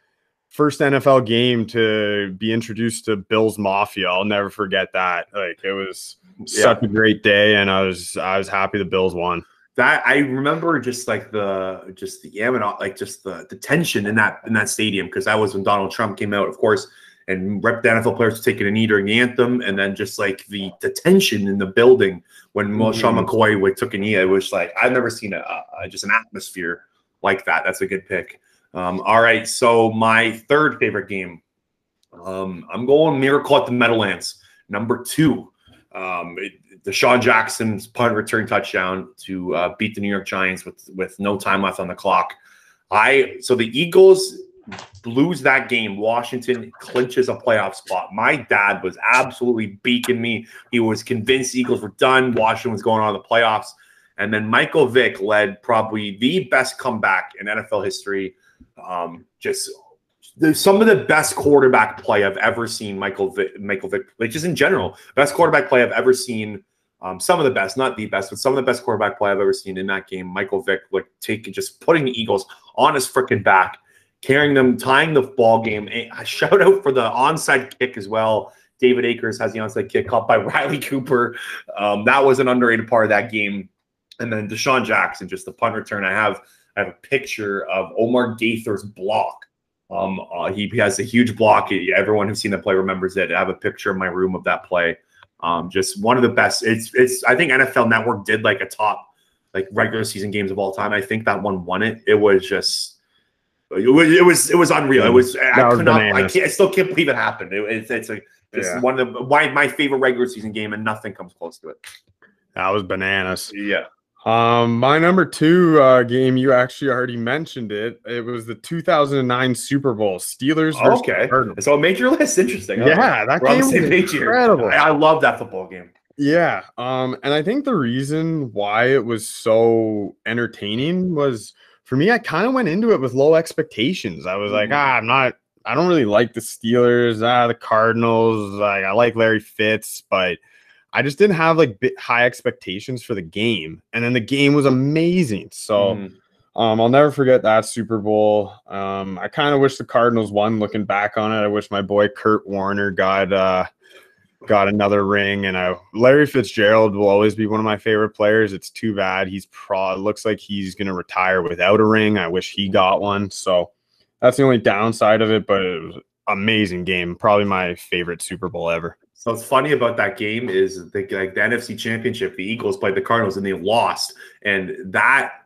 first NFL game to be introduced to Bills Mafia. I'll never forget that. Like it was yeah. such a great day, and I was I was happy the Bills won. That I remember just like the just the yeah, like just the the tension in that in that stadium because that was when Donald Trump came out, of course, and rep the NFL players taking a knee during the anthem, and then just like the the tension in the building when mm-hmm. Sean McCoy would took a knee. It was like I've never seen a, a just an atmosphere like that. That's a good pick. Um, all right, so my third favorite game, um, I'm going Miracle at the Meadowlands, number two. Um, it, DeSean Jackson's punt return touchdown to uh, beat the New York Giants with with no time left on the clock. I so the Eagles lose that game. Washington clinches a playoff spot. My dad was absolutely beaking me. He was convinced Eagles were done. Washington was going on the playoffs. And then Michael Vick led probably the best comeback in NFL history um, just some of the best quarterback play I've ever seen. Michael Vick, Michael Vick, like just in general, best quarterback play I've ever seen. Um, some of the best, not the best, but some of the best quarterback play I've ever seen in that game. Michael Vick, like taking just putting the Eagles on his freaking back, carrying them, tying the ball game. A shout out for the onside kick as well. David Akers has the onside kick caught by Riley Cooper. Um, that was an underrated part of that game. And then DeSean Jackson, just the punt return. I have I have a picture of Omar Gaither's block. Um, uh, he, has a huge block. Everyone who's seen the play remembers it. I have a picture in my room of that play. Um, just one of the best. It's it's. I think NFL Network did like a top like regular season games of all time. I think that one won it. It was just. It was it was, it was unreal. It was. I could not. I can't. I still can't believe it happened. It, it's it's a. It's yeah. one of the, my my favorite regular season game, and nothing comes close to it. That was bananas. Yeah. Um, my number two uh, game, you actually already mentioned it. It was the 2009 Super Bowl, Steelers. okay, Cardinals. so a major list. Interesting. Yeah, that game was incredible. I, I love that football game. Yeah, um, and I think the reason why it was so entertaining was for me. I kind of went into it with low expectations. I was like, mm. ah, I'm not. I don't really like the Steelers. Ah, the Cardinals. Like, I like Larry Fitz, but I just didn't have like high expectations for the game, and then the game was amazing. So mm. um, I'll never forget that Super Bowl. Um, I kind of wish the Cardinals won. Looking back on it, I wish my boy Kurt Warner got uh, got another ring. And I, Larry Fitzgerald will always be one of my favorite players. It's too bad he's pro. looks like he's gonna retire without a ring. I wish he got one. So that's the only downside of it, but it was amazing game. Probably my favorite Super Bowl ever. So what's funny about that game is the, like the NFC Championship, the Eagles played the Cardinals and they lost, and that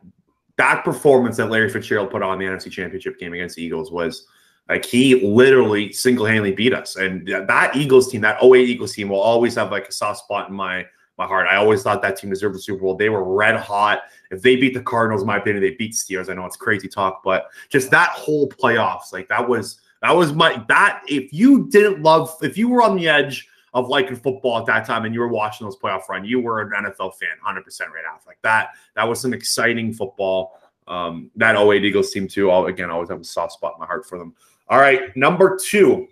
that performance that Larry Fitzgerald put on the NFC Championship game against the Eagles was like he literally single-handedly beat us. And that Eagles team, that 08 Eagles team, will always have like a soft spot in my my heart. I always thought that team deserved the Super Bowl. They were red hot. If they beat the Cardinals, in my opinion, they beat the Steelers. I know it's crazy talk, but just that whole playoffs, like that was that was my that if you didn't love if you were on the edge of liking football at that time and you were watching those playoff run, you were an NFL fan 100% right off. Like that, that was some exciting football. Um, that 08 Eagles team, too, all, again, always have a soft spot in my heart for them. All right, number two.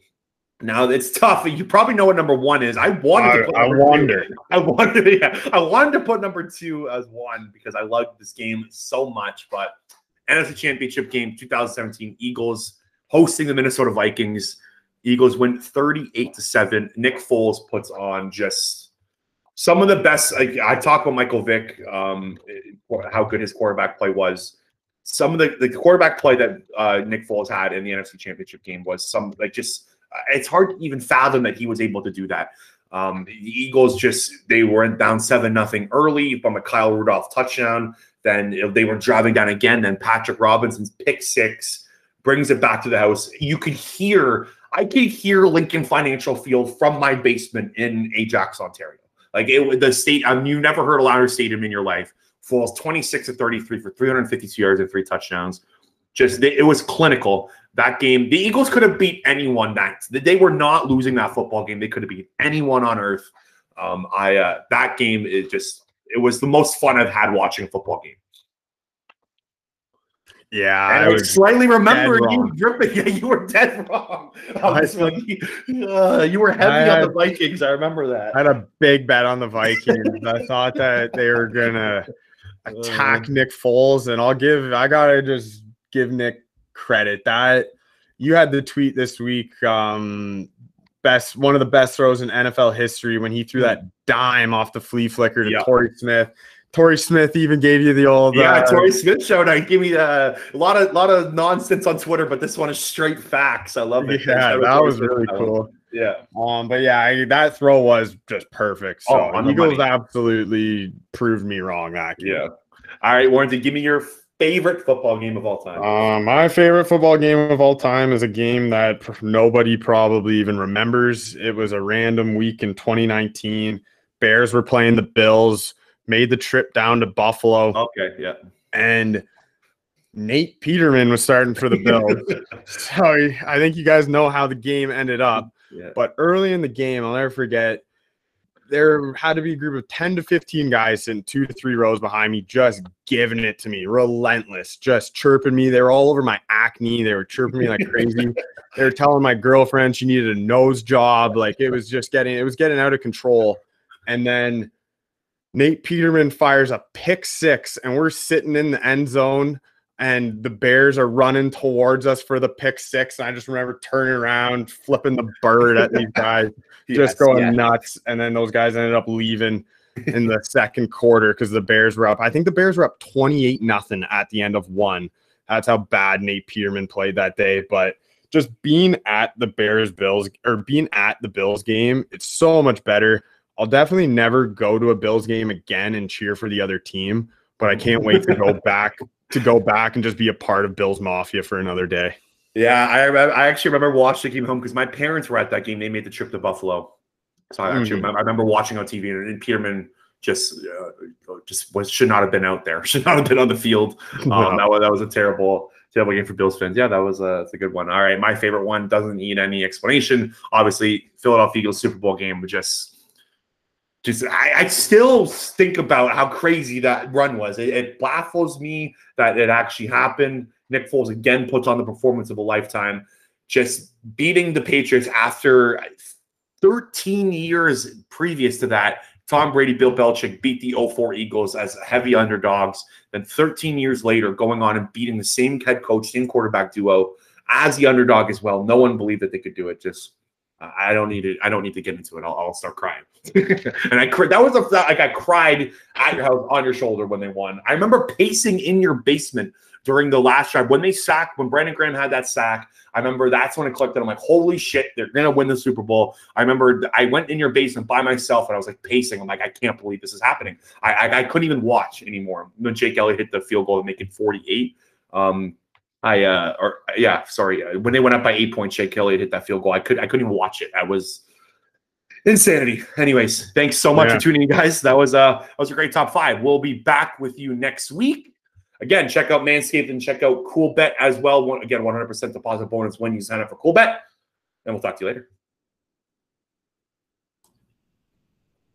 Now it's tough. You probably know what number one is. I wanted I, to put I wonder. Two. I wanted, yeah, I wanted to put number two as one because I loved this game so much. But NFC Championship game 2017, Eagles hosting the Minnesota Vikings. Eagles win 38 to 7. Nick Foles puts on just some of the best. Like, I talk about Michael Vick, um, how good his quarterback play was. Some of the, the quarterback play that uh, Nick Foles had in the NFC Championship game was some like just it's hard to even fathom that he was able to do that. Um, the Eagles just they weren't down seven nothing early from a Kyle Rudolph touchdown. Then they were driving down again. Then Patrick Robinson's pick six brings it back to the house. You could hear I could hear Lincoln Financial Field from my basement in Ajax, Ontario. Like it, the state, um, you never heard a louder stadium in your life. Foles 26 to 33 for 352 yards and three touchdowns. Just it was clinical. That game, the Eagles could have beat anyone. That they were not losing that football game. They could have beat anyone on earth. Um, I uh, that game is just it was the most fun I've had watching a football game. Yeah, and I, I slightly remembering you dripping. Yeah, you were dead wrong. I was like, uh, you were heavy had, on the Vikings. I remember that. I had a big bet on the Vikings. I thought that they were gonna attack uh, Nick Foles, and I'll give. I gotta just give Nick credit that you had the tweet this week. Um, best one of the best throws in NFL history when he threw that dime off the flea flicker to yep. Torrey Smith. Torrey Smith even gave you the old yeah. Uh, Torrey Smith showed I Give me uh, a lot of lot of nonsense on Twitter, but this one is straight facts. I love it. Yeah, that was really cool. Yeah. Um, but yeah, I, that throw was just perfect. So oh, Eagles absolutely proved me wrong that game. Yeah. All right, Warren, give me your favorite football game of all time. Uh, my favorite football game of all time is a game that nobody probably even remembers. It was a random week in 2019. Bears were playing the Bills made the trip down to Buffalo. Okay, yeah. And Nate Peterman was starting for the Bills. so I think you guys know how the game ended up. Yeah. But early in the game, I'll never forget, there had to be a group of 10 to 15 guys sitting two to three rows behind me, just giving it to me, relentless, just chirping me. They were all over my acne. They were chirping me like crazy. they were telling my girlfriend she needed a nose job. Like it was just getting, it was getting out of control. And then Nate Peterman fires a pick six, and we're sitting in the end zone, and the Bears are running towards us for the pick six. And I just remember turning around, flipping the bird at these guys, yes, just going nuts. And then those guys ended up leaving in the second quarter because the Bears were up. I think the Bears were up 28 nothing at the end of one. That's how bad Nate Peterman played that day. But just being at the Bears Bills or being at the Bills game, it's so much better. I'll definitely never go to a Bills game again and cheer for the other team, but I can't wait to go back to go back and just be a part of Bills Mafia for another day. Yeah, I I actually remember watching the game home because my parents were at that game. They made the trip to Buffalo, so I actually mm-hmm. remember, I remember watching on TV and, and Peterman just uh, just was should not have been out there. Should not have been on the field. Um, that was that was a terrible terrible game for Bills fans. Yeah, that was a, that's a good one. All right, my favorite one doesn't need any explanation. Obviously, Philadelphia Eagles Super Bowl game, just just I, I, still think about how crazy that run was. It, it, baffles me that it actually happened. Nick Foles again puts on the performance of a lifetime, just beating the Patriots after 13 years previous to that. Tom Brady, Bill Belichick beat the 04 Eagles as heavy underdogs. Then 13 years later, going on and beating the same head coach, same quarterback duo as the underdog as well. No one believed that they could do it. Just I don't need to. I don't need to get into it. I'll, I'll start crying. and I that was a like I cried at your house on your shoulder when they won. I remember pacing in your basement during the last drive when they sacked when Brandon Graham had that sack. I remember that's when it clicked. And I'm like, holy shit, they're gonna win the Super Bowl. I remember I went in your basement by myself and I was like pacing. I'm like, I can't believe this is happening. I I, I couldn't even watch anymore when Jake Elliott hit the field goal to make it 48. Um, I uh or yeah, sorry. Uh, when they went up by eight points, Jake Elliott hit that field goal. I could I couldn't even watch it. I was insanity. Anyways, thanks so much yeah. for tuning in, guys. That was uh that was a great top five. We'll be back with you next week. Again, check out Manscaped and check out Coolbet as well. One, again, 100% deposit bonus when you sign up for Coolbet. And we'll talk to you later.